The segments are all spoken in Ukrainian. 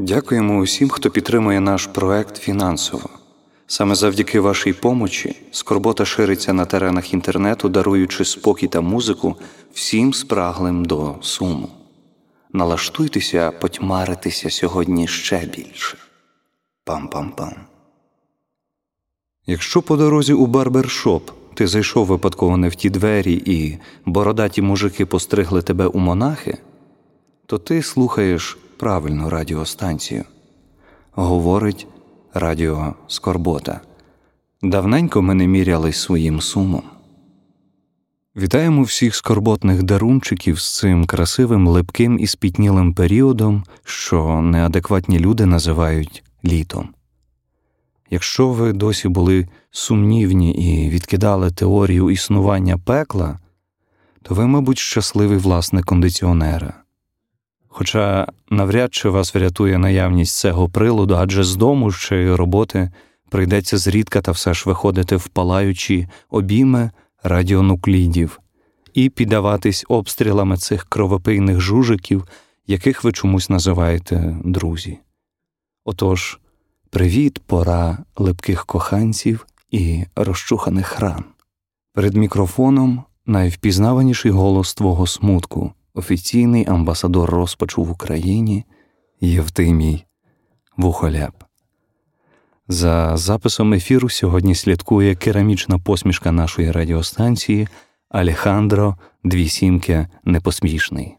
Дякуємо усім, хто підтримує наш проект фінансово. Саме завдяки вашій помочі скорбота шириться на теренах інтернету, даруючи спокій та музику всім спраглим до суму. Налаштуйтеся потьмаритися сьогодні ще більше. Пам-пам-пам. Якщо по дорозі у барбершоп ти зайшов випадково не в ті двері і бородаті мужики постригли тебе у монахи, то ти слухаєш правильну радіостанцію. Говорить Радіо Скорбота. Давненько ми не мірялись своїм сумом. Вітаємо всіх скорботних дарунчиків з цим красивим, липким і спітнілим періодом, що неадекватні люди називають літом. Якщо ви досі були сумнівні і відкидали теорію існування пекла, то ви, мабуть, щасливий власник кондиціонера. Хоча навряд чи вас врятує наявність цього приладу, адже з дому чи роботи прийдеться зрідка та все ж виходити в палаючі обійми радіонуклідів і піддаватись обстрілами цих кровопийних жужиків, яких ви чомусь називаєте друзі. Отож, привіт, пора липких коханців і розчуханих ран. Перед мікрофоном найвпізнаваніший голос твого смутку офіційний амбасадор розпачу в Україні Євтимій Вухоляб. За записом ефіру сьогодні слідкує керамічна посмішка нашої радіостанції Алехандро Двісімке Непосмішний.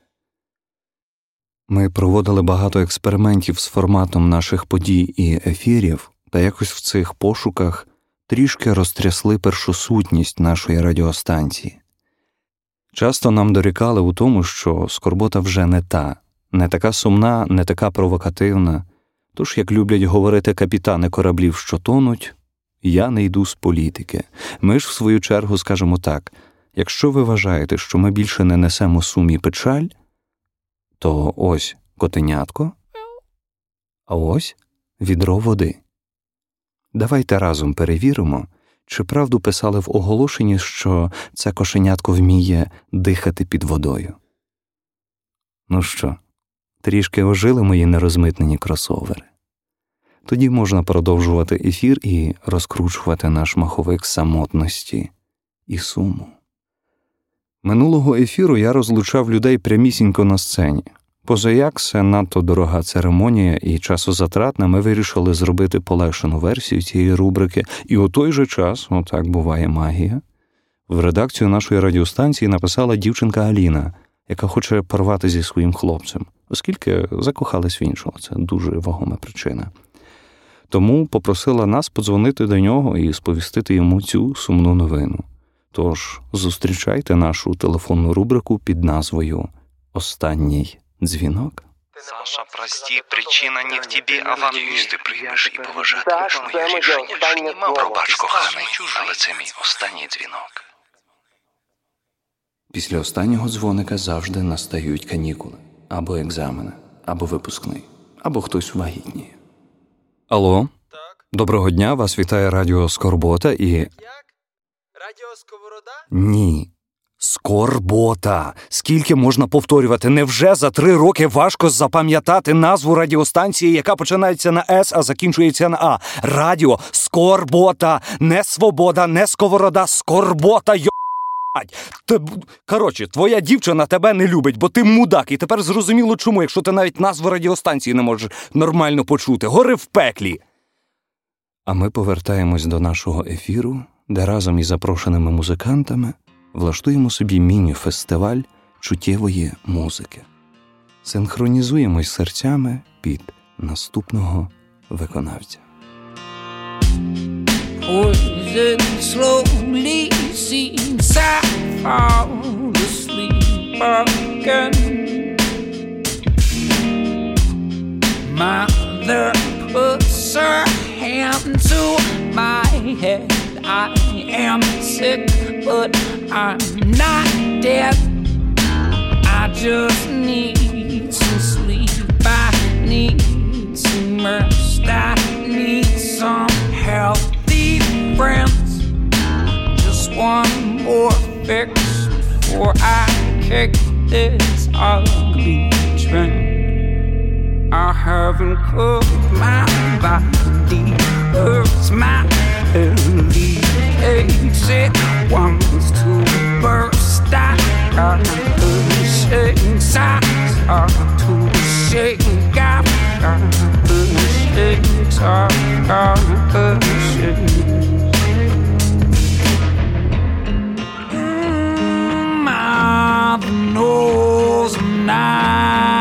Ми проводили багато експериментів з форматом наших подій і ефірів, та якось в цих пошуках трішки розтрясли першосутність нашої радіостанції. Часто нам дорікали у тому, що скорбота вже не та, не така сумна, не така провокативна. Тож, як люблять говорити капітани кораблів, що тонуть, я не йду з політики. Ми ж, в свою чергу, скажемо так: якщо ви вважаєте, що ми більше не несемо сумі печаль, то ось котенятко, а ось відро води. Давайте разом перевіримо. Чи правду писали в оголошенні, що це кошенятко вміє дихати під водою? Ну що, трішки ожили мої нерозмитнені кросовери. Тоді можна продовжувати ефір і розкручувати наш маховик самотності і суму. Минулого ефіру я розлучав людей прямісінько на сцені. Позаяк це надто дорога церемонія і часозатратна, ми вирішили зробити полегшену версію цієї рубрики, і у той же час, отак буває магія, в редакцію нашої радіостанції написала дівчинка Аліна, яка хоче порвати зі своїм хлопцем, оскільки закохалась в іншого. Це дуже вагома причина. Тому попросила нас подзвонити до нього і сповістити йому цю сумну новину. Тож зустрічайте нашу телефонну рубрику під назвою Останній дзвінок. Саша, прости, причина не в тебе, а в Надіюсь, ти приймеш і поважатимеш моє рішення. Приймав, пробач, коханий, але це мій останній дзвінок. Після останнього дзвоника завжди настають канікули або екзамени, або випускний, або хтось вагітніє. Алло, Так. доброго дня, вас вітає Радіо Скорбота і. Як? Радіо Сковорода? Ні. Скорбота. Скільки можна повторювати? Невже за три роки важко запам'ятати назву радіостанції, яка починається на С, а закінчується на А? Радіо Скорбота. Не свобода, не сковорода, скорбота. Йо... Коротше, твоя дівчина тебе не любить, бо ти мудак, і тепер зрозуміло чому, якщо ти навіть назву радіостанції не можеш нормально почути. Гори в пеклі. А ми повертаємось до нашого ефіру, де разом із запрошеними музикантами влаштуємо собі міні-фестиваль чуттєвої музики. Синхронізуємось серцями під наступного виконавця. Mother puts her hand to my head. I am sick, but I'm not dead. I just need some sleep. I need some rest. I need some healthy friends. Just one more fix before I kick this ugly trend. I haven't cooked my body, hurts my belly, aches it wants to burst. I got the shakes, I start to shake. I got the shakes, I got the shakes. Mm, my nose, I'm not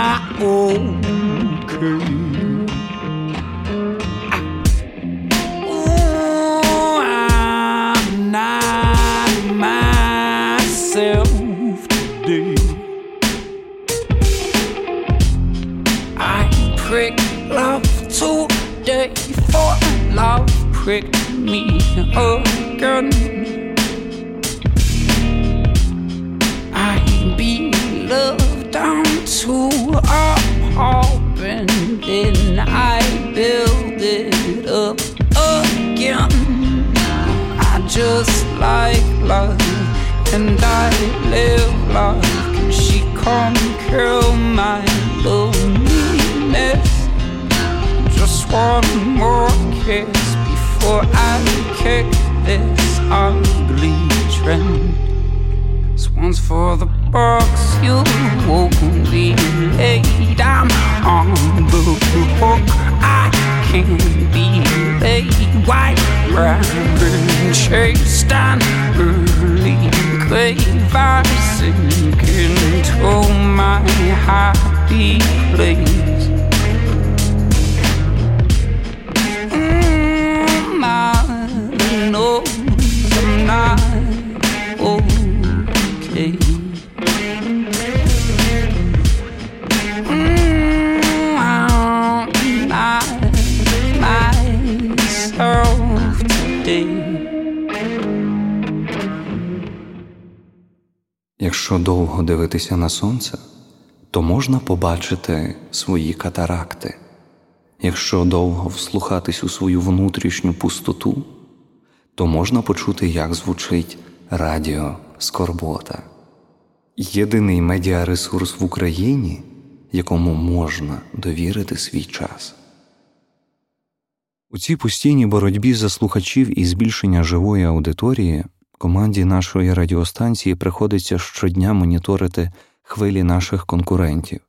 pricked me oh, again. I be loved down to a pulp and then I build it up again. I just like love and I live. Can she come kill my loneliness? Just one more kiss before I kick this ugly trend. This one's for the box you won't be late. I'm on the hook. I can't be late. White rabbit chased an early grave. I sink into my happy place. Якщо довго дивитися на сонце, то можна побачити свої катаракти. Якщо довго вслухатись у свою внутрішню пустоту, то можна почути, як звучить радіо Скорбота. Єдиний медіаресурс в Україні, якому можна довірити свій час. У цій постійній боротьбі за слухачів і збільшення живої аудиторії команді нашої радіостанції приходиться щодня моніторити хвилі наших конкурентів.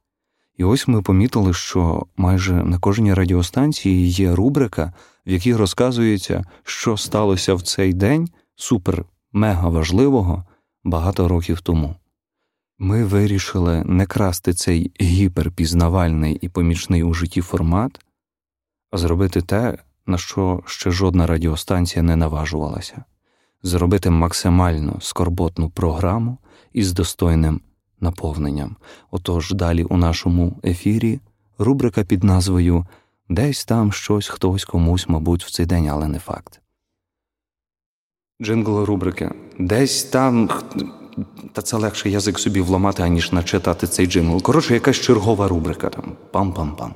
І ось ми помітили, що майже на кожній радіостанції є рубрика, в якій розказується, що сталося в цей день супер мега важливого багато років тому. Ми вирішили не красти цей гіперпізнавальний і помічний у житті формат, а зробити те, на що ще жодна радіостанція не наважувалася зробити максимально скорботну програму із достойним наповненням. Отож, далі у нашому ефірі рубрика під назвою Десь там щось хтось комусь, мабуть, в цей день, але не факт. Джингл рубрики Десь там. Та це легше язик собі вламати, аніж начитати цей джингл. Коротше, якась чергова рубрика там. Пам-пам-пам.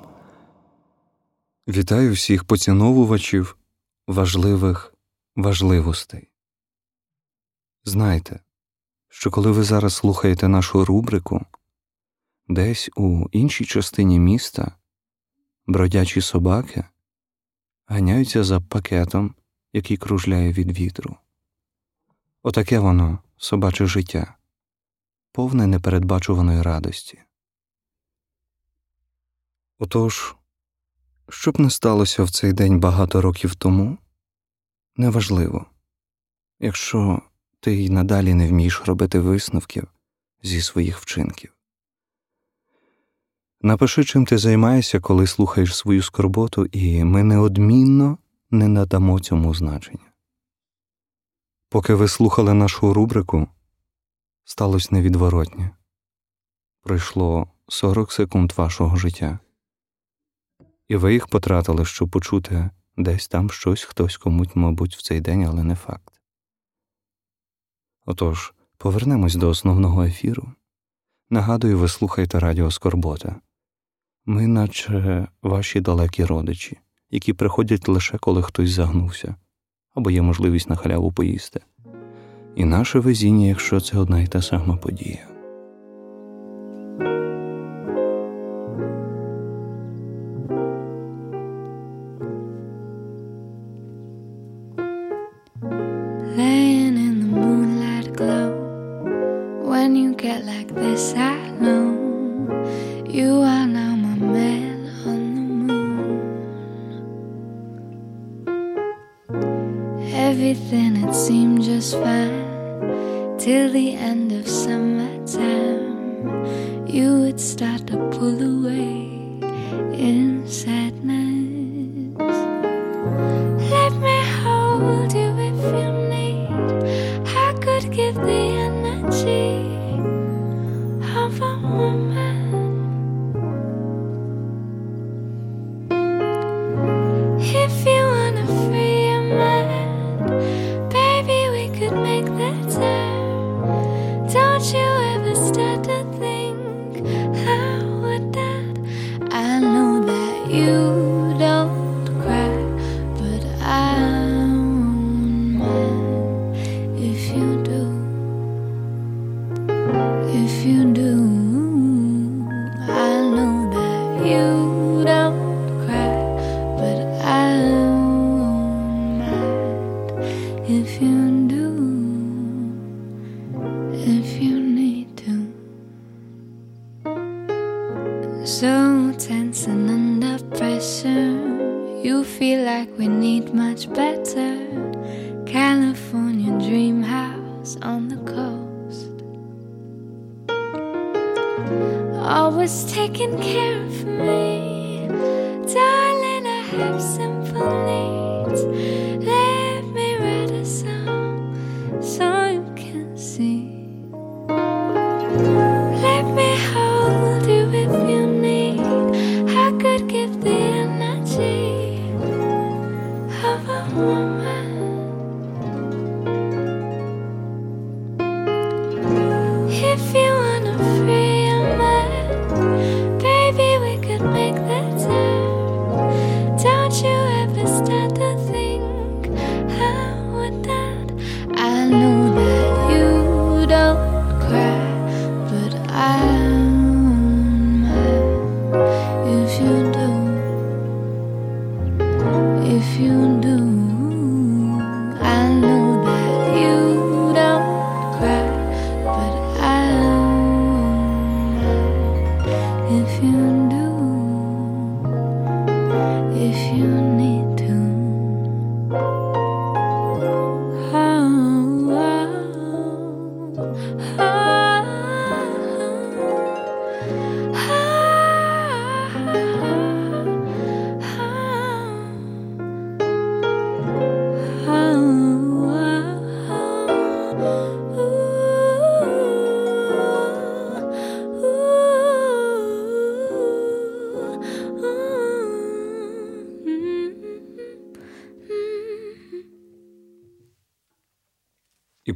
Вітаю всіх поціновувачів важливих важливостей. Знайте, що коли ви зараз слухаєте нашу рубрику, десь у іншій частині міста бродячі собаки ганяються за пакетом, який кружляє від вітру. Отаке воно, собаче життя, повне непередбачуваної радості. Отож, що б не сталося в цей день багато років тому, неважливо, якщо ти й надалі не вмієш робити висновків зі своїх вчинків. Напиши, чим ти займаєшся, коли слухаєш свою скорботу, і ми неодмінно не надамо цьому значення. Поки ви слухали нашу рубрику, сталося невідворотнє. Пройшло 40 секунд вашого життя, і ви їх потратили, щоб почути десь там щось хтось комусь, мабуть, в цей день, але не факт. Отож, повернемось до основного ефіру. Нагадую, ви слухаєте Радіо Скорбота. Ми, наче ваші далекі родичі, які приходять лише коли хтось загнувся, або є можливість на халяву поїсти. І наше везіння, якщо це одна й та сама подія. You would start to pull away in sadness. California dream house on the coast. Always taking care of me, you know.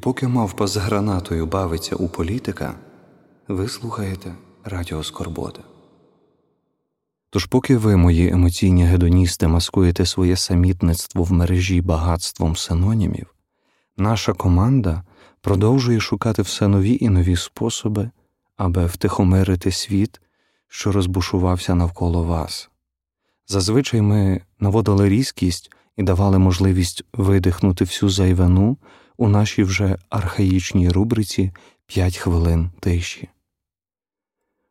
Поки мавпа з гранатою бавиться у політика, ви слухаєте Радіо Скорбота. Тож, поки ви, мої емоційні гедоністи, маскуєте своє самітництво в мережі багатством синонімів, наша команда продовжує шукати все нові і нові способи, аби втихомирити світ, що розбушувався навколо вас. Зазвичай ми наводили різкість і давали можливість видихнути всю зайвину у нашій вже архаїчній рубриці «5 хвилин тиші.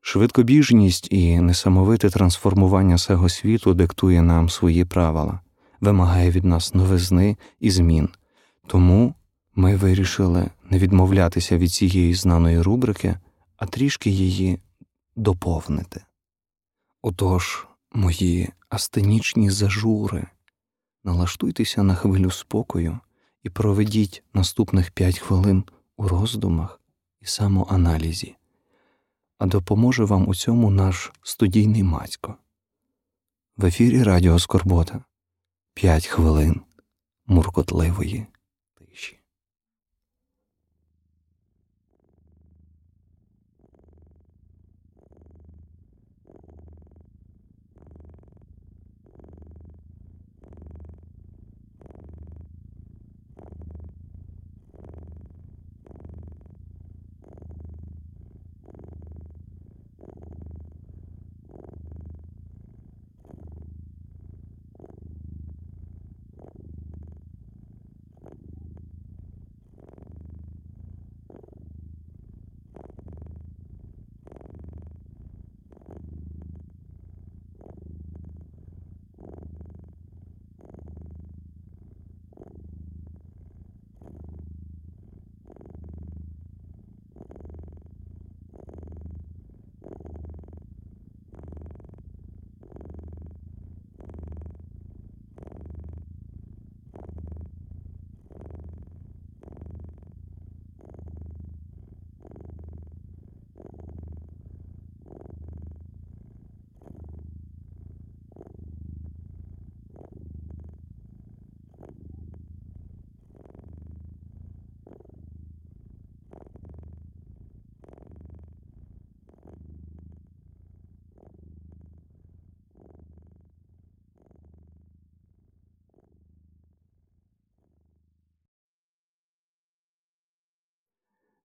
Швидкобіжність і несамовите трансформування сего світу диктує нам свої правила, вимагає від нас новизни і змін. Тому ми вирішили не відмовлятися від цієї знаної рубрики, а трішки її доповнити. Отож, мої астенічні зажури, налаштуйтеся на хвилю спокою і проведіть наступних п'ять хвилин у роздумах і самоаналізі, а допоможе вам у цьому наш студійний Мацько. В ефірі Радіо Скорбота П'ять хвилин муркотливої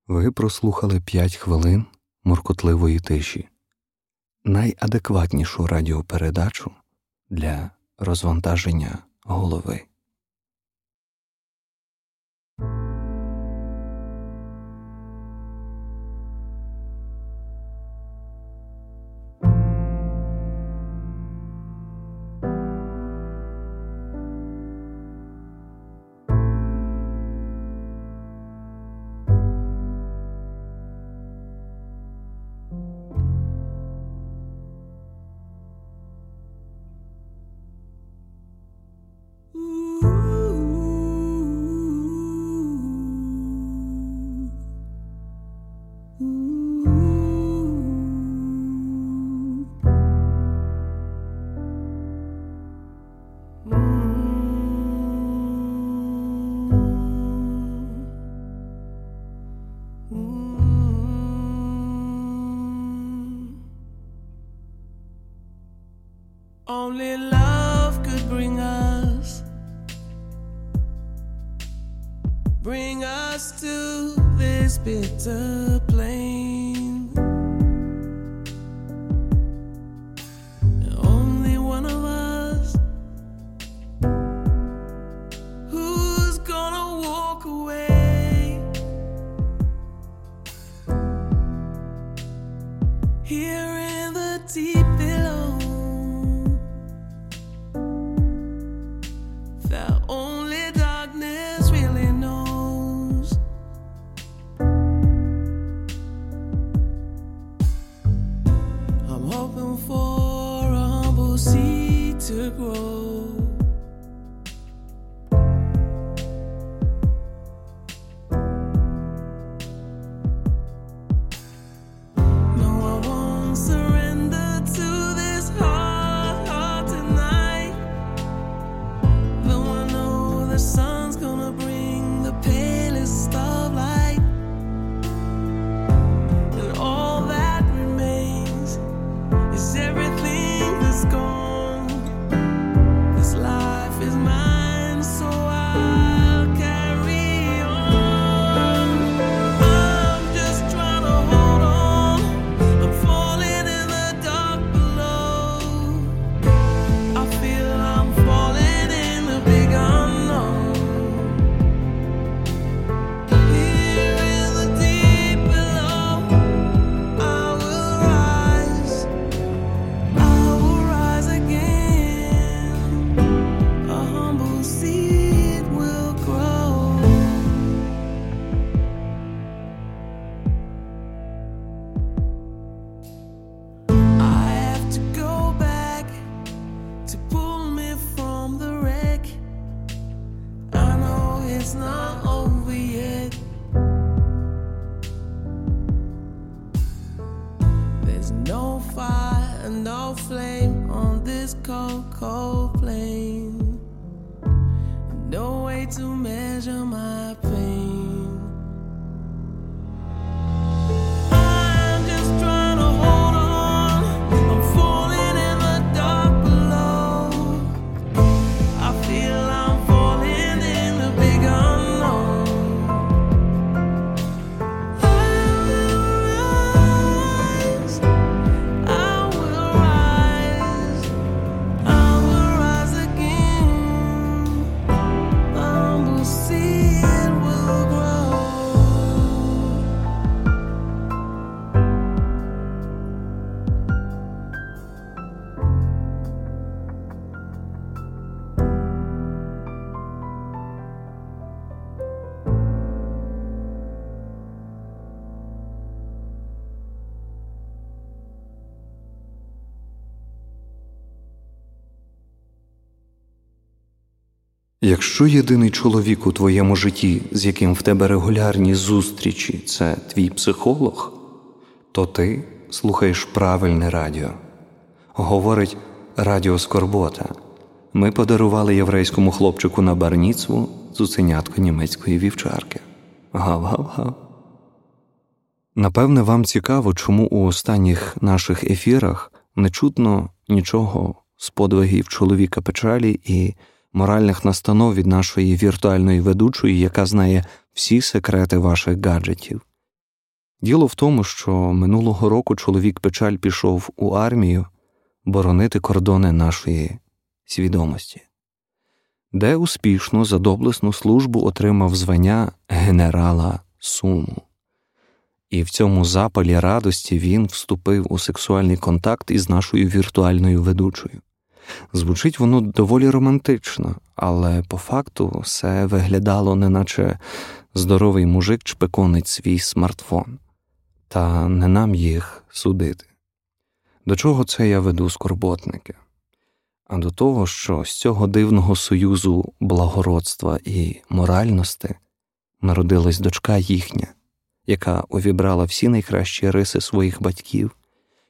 Ви прослухали п'ять хвилин моркотливої тиші, найадекватнішу радіопередачу для розвантаження голови. this bitter place. Якщо єдиний чоловік у твоєму житті, з яким в тебе регулярні зустрічі, це твій психолог, то ти слухаєш правильне радіо. Говорить Радіо Скорбота. Ми подарували єврейському хлопчику на барніцву цуценятку німецької вівчарки. Гав-гав-гав. Напевне, вам цікаво, чому у останніх наших ефірах не чутно нічого з подвигів чоловіка печалі і моральних настанов від нашої віртуальної ведучої, яка знає всі секрети ваших гаджетів. Діло в тому, що минулого року чоловік печаль пішов у армію боронити кордони нашої свідомості, де успішно за доблесну службу отримав звання генерала Суму. І в цьому запалі радості він вступив у сексуальний контакт із нашою віртуальною ведучою. Звучить воно доволі романтично, але по факту все виглядало, неначе здоровий мужик чпеконить свій смартфон, та не нам їх судити. До чого це я веду скорботники? А до того, що з цього дивного союзу благородства і моральності народилась дочка їхня, яка увібрала всі найкращі риси своїх батьків,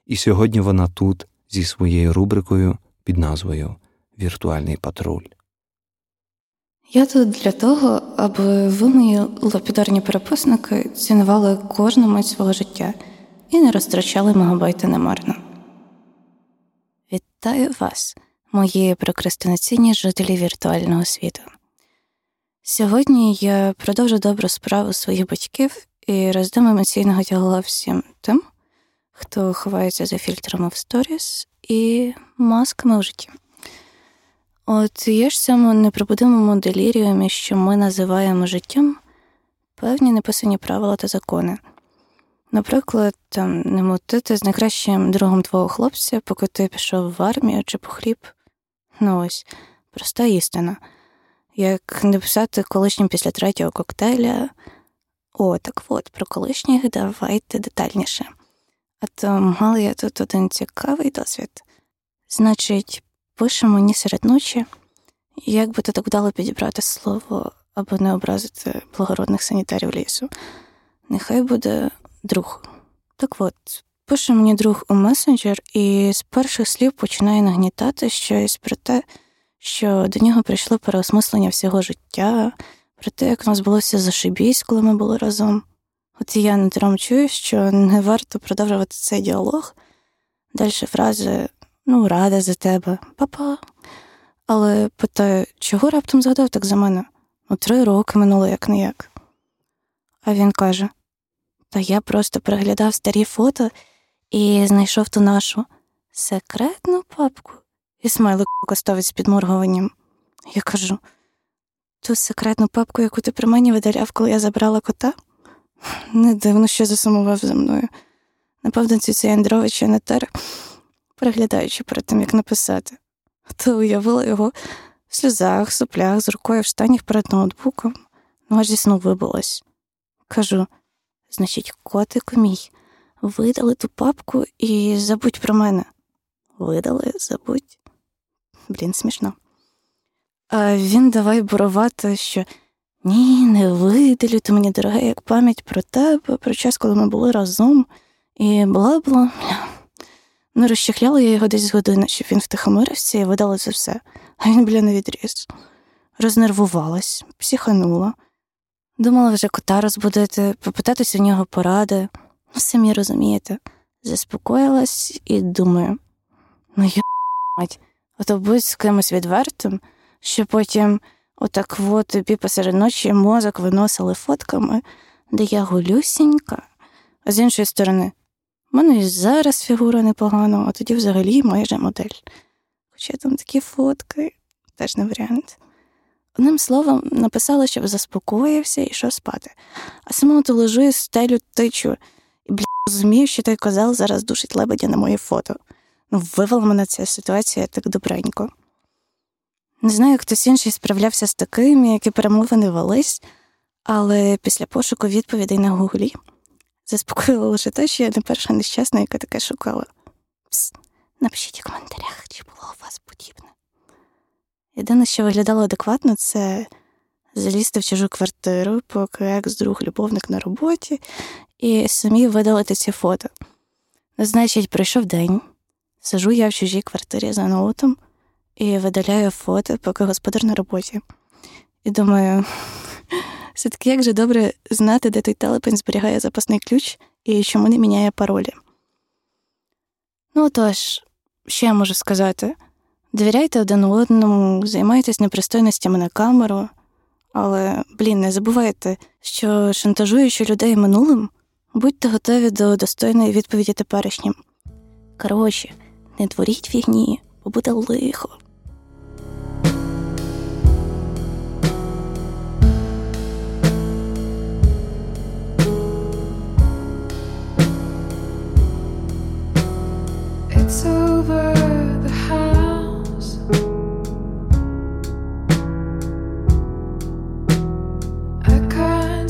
і сьогодні вона тут зі своєю рубрикою під назвою Віртуальний патруль. Я тут для того, аби ви, мої лапідарні переписники, цінували кожну мить свого життя і не розтрачали мегабайти немарно. Вітаю вас, мої прокрастинаційні жителі віртуального світу. Сьогодні я продовжу добру справу своїх батьків і роздам емоційного тягла всім тим, хто ховається за фільтрами в сторіс і масками в житті. От є ж цьому непробудимому деліріумі, що ми називаємо життям певні неписані правила та закони. Наприклад, там не мутити з найкращим другом твого хлопця, поки ти пішов в армію чи по хліб. Ну ось, проста істина. Як не писати колишнім після третього коктейля. О, так от, про колишніх давайте детальніше. А то мала я тут один цікавий досвід. Значить, пишемо мені серед ночі, як би то так вдало підібрати слово, аби не образити благородних санітарів лісу. Нехай буде друг. Так от, пише мені друг у месенджер, і з перших слів починає нагнітати щось про те, що до нього прийшло переосмислення всього життя, про те, як у нас булося зашибісь, коли ми були разом. От я недаром чую, що не варто продовжувати цей діалог. Далі фрази ну, рада за тебе, папа. Але питаю, чого раптом згадав так за мене? Ну, три роки минуло як не як. А він каже: Та я просто переглядав старі фото і знайшов ту нашу секретну папку і смайлик ставить з підморгуванням. Я кажу: ту секретну папку, яку ти при мені видаляв, коли я забрала кота? Не дивно, що засумував за мною. Напевно, ці Андровича не тер, переглядаючи перед тим, як написати. То уявила його в сльозах, соплях, з рукою в штанях перед ноутбуком, ну аж зі сну вибилась. Кажу: значить, котику мій, видали ту папку і забудь про мене. Видали, забудь. Блін, смішно. А він давай бурувати, що ні, не видалю, ти мені дороге, як пам'ять про тебе, про час, коли ми були разом, і бла бла. Ну, розчехляла я його десь з години, щоб він втихомирився і видала це все. А він, бля, не відріс. Рознервувалась, психанула. Думала вже кота розбудити, попитатись у нього поради. Ну, самі розумієте, заспокоїлась і думаю: ну, я мать, ото будь з кимось відвертим, що потім отак от тобі посеред ночі мозок виносили фотками, де я гулюсінька, а з іншої сторони. У мене і зараз фігура непогана, а тоді взагалі майже модель. Хоча там такі фотки, теж не варіант. Одним словом, написала, щоб заспокоївся і йшов спати. А самому то лежу і стелю тичу, і бля, розумію, що той козел зараз душить лебедя на моє фото. Ну, вивела мене ця ситуація так добренько. Не знаю, як хтось інший справлявся з такими, які перемовини велись, але після пошуку відповідей на гуглі заспокоїло лише те, що я не перша нещасна, яка таке шукала. Пс, напишіть у коментарях, чи було у вас подібне. Єдине, що виглядало адекватно, це залізти в чужу квартиру, поки екс-друг любовник на роботі, і самі видалити ці фото. Значить, пройшов день, сижу я в чужій квартирі за ноутом і видаляю фото, поки господар на роботі. І думаю, все-таки як же добре знати, де той телепень зберігає запасний ключ і чому не міняє паролі. Ну тож, що я можу сказати? Довіряйте один одному, займайтесь непристойностями на камеру, але, блін, не забувайте, що шантажуючи людей минулим, Будьте готові до достойної відповіді теперішнім. Коротше, не творіть фігні, бо буде лихо.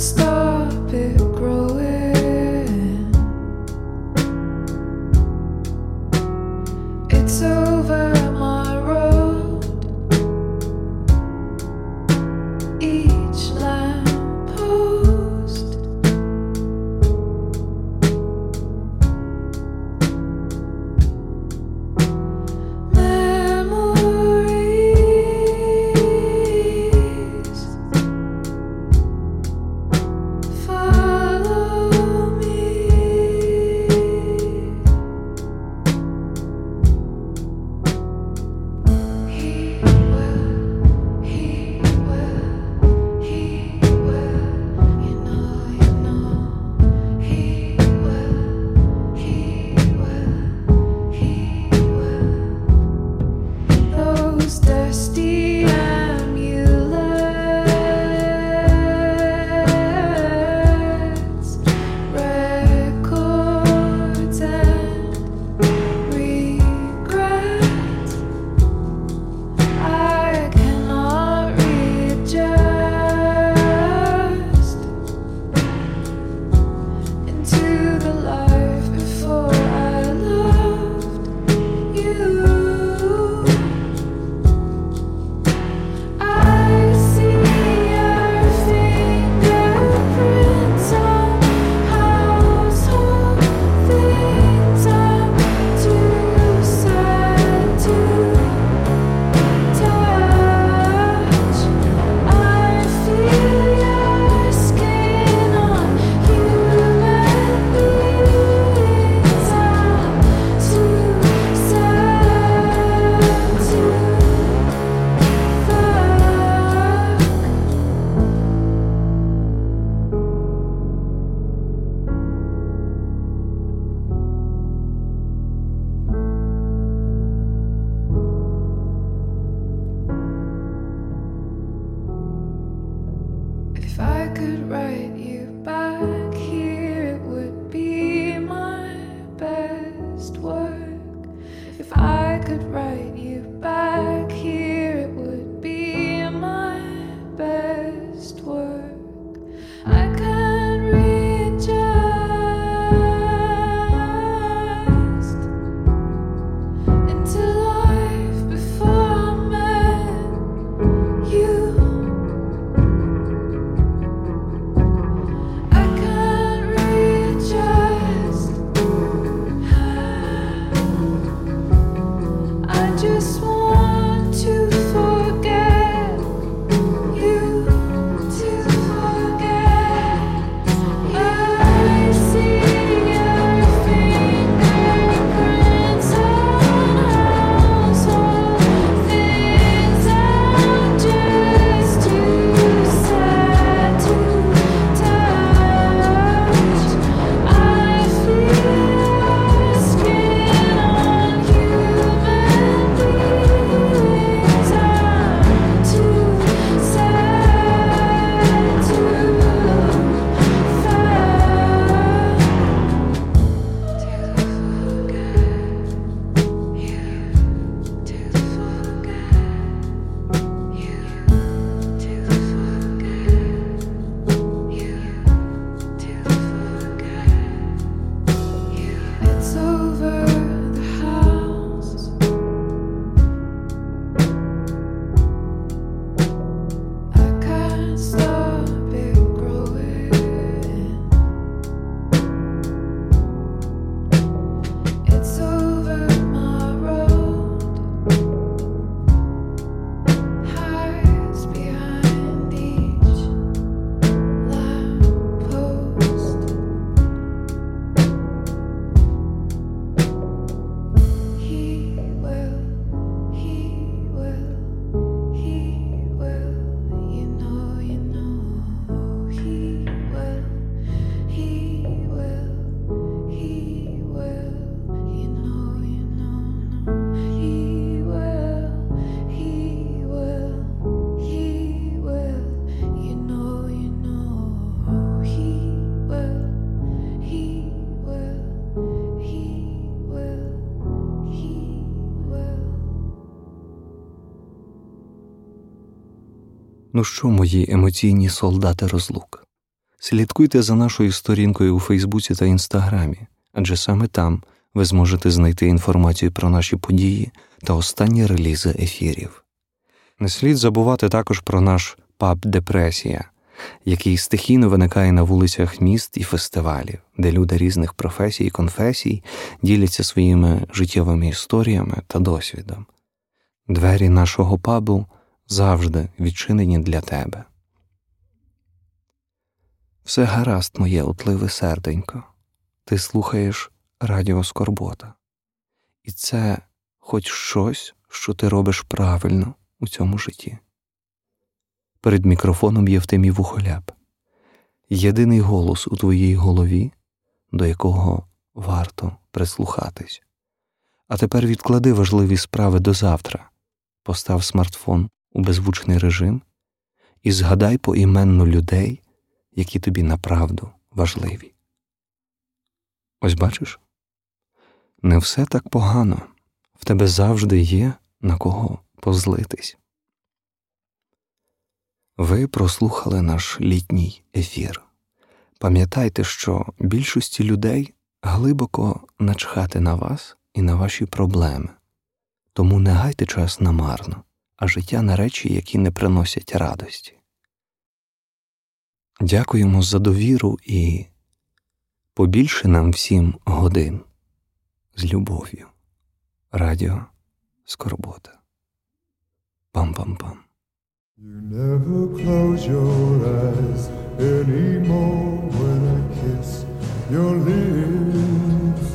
Stop work if I could write you. Ну що, мої емоційні солдати розлук? Слідкуйте за нашою сторінкою у Фейсбуці та Інстаграмі, адже саме там ви зможете знайти інформацію про наші події та останні релізи ефірів. Не слід забувати також про наш паб Депресія, який стихійно виникає на вулицях міст і фестивалів, де люди різних професій і конфесій діляться своїми життєвими історіями та досвідом. Двері нашого пабу завжди відчинені для тебе. Все гаразд, моє утливе серденько, ти слухаєш радіо Скорбота, і це хоч щось, що ти робиш правильно у цьому житті. Перед мікрофоном Євтимій Вухоляп, єдиний голос у твоїй голові, до якого варто прислухатись. А тепер відклади важливі справи до завтра, постав смартфон у беззвучний режим і згадай поіменно людей, які тобі направду важливі. Ось бачиш, не все так погано, в тебе завжди є на кого позлитись. Ви прослухали наш літній ефір. Пам'ятайте, що більшості людей глибоко начхати на вас і на ваші проблеми, тому не гайте час намарно, а життя на речі, які не приносять радості. Дякуємо за довіру і побільше нам всім годин з любов'ю. Радіо Скорбота. Пам-пам-пам. You never close your eyes anymore when I kiss your lips.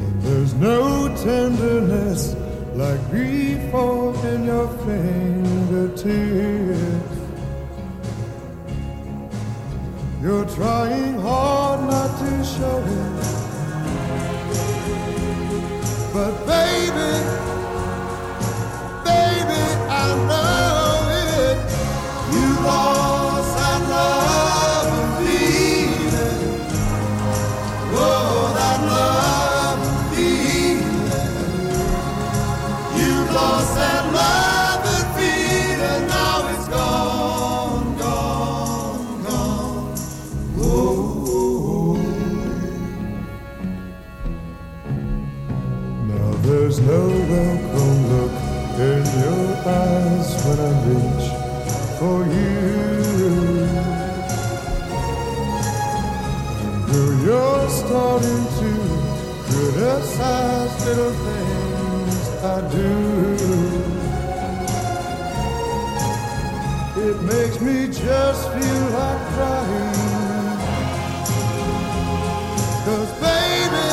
And there's no tenderness like grief in your fingertips. You're trying hard not to show it. Criticize little things I do. It makes me just feel like crying. Cause baby,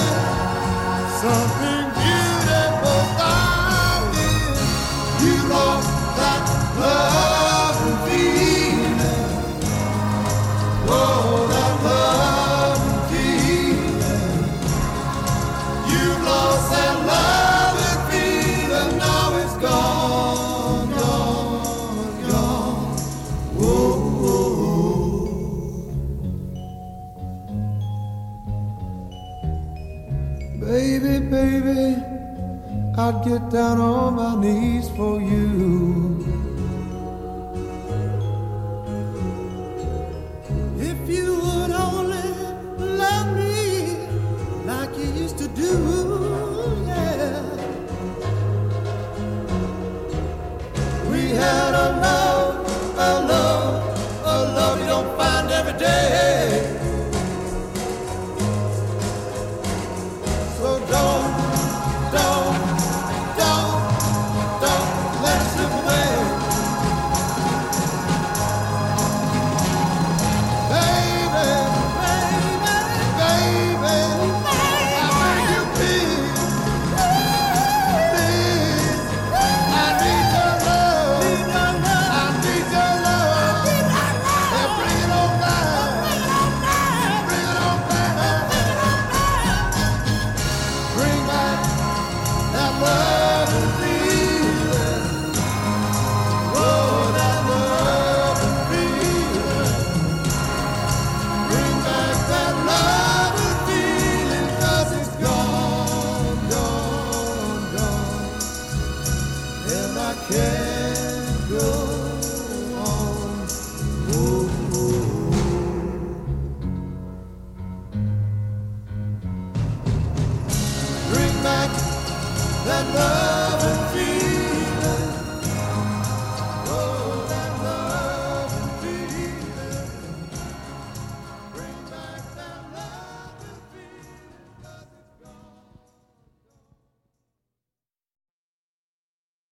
something beautiful found it. You lost that love I'd get down on my knees for you. If you would only love me like you used to do, yeah. We had a love, a love, a love you don't find every day.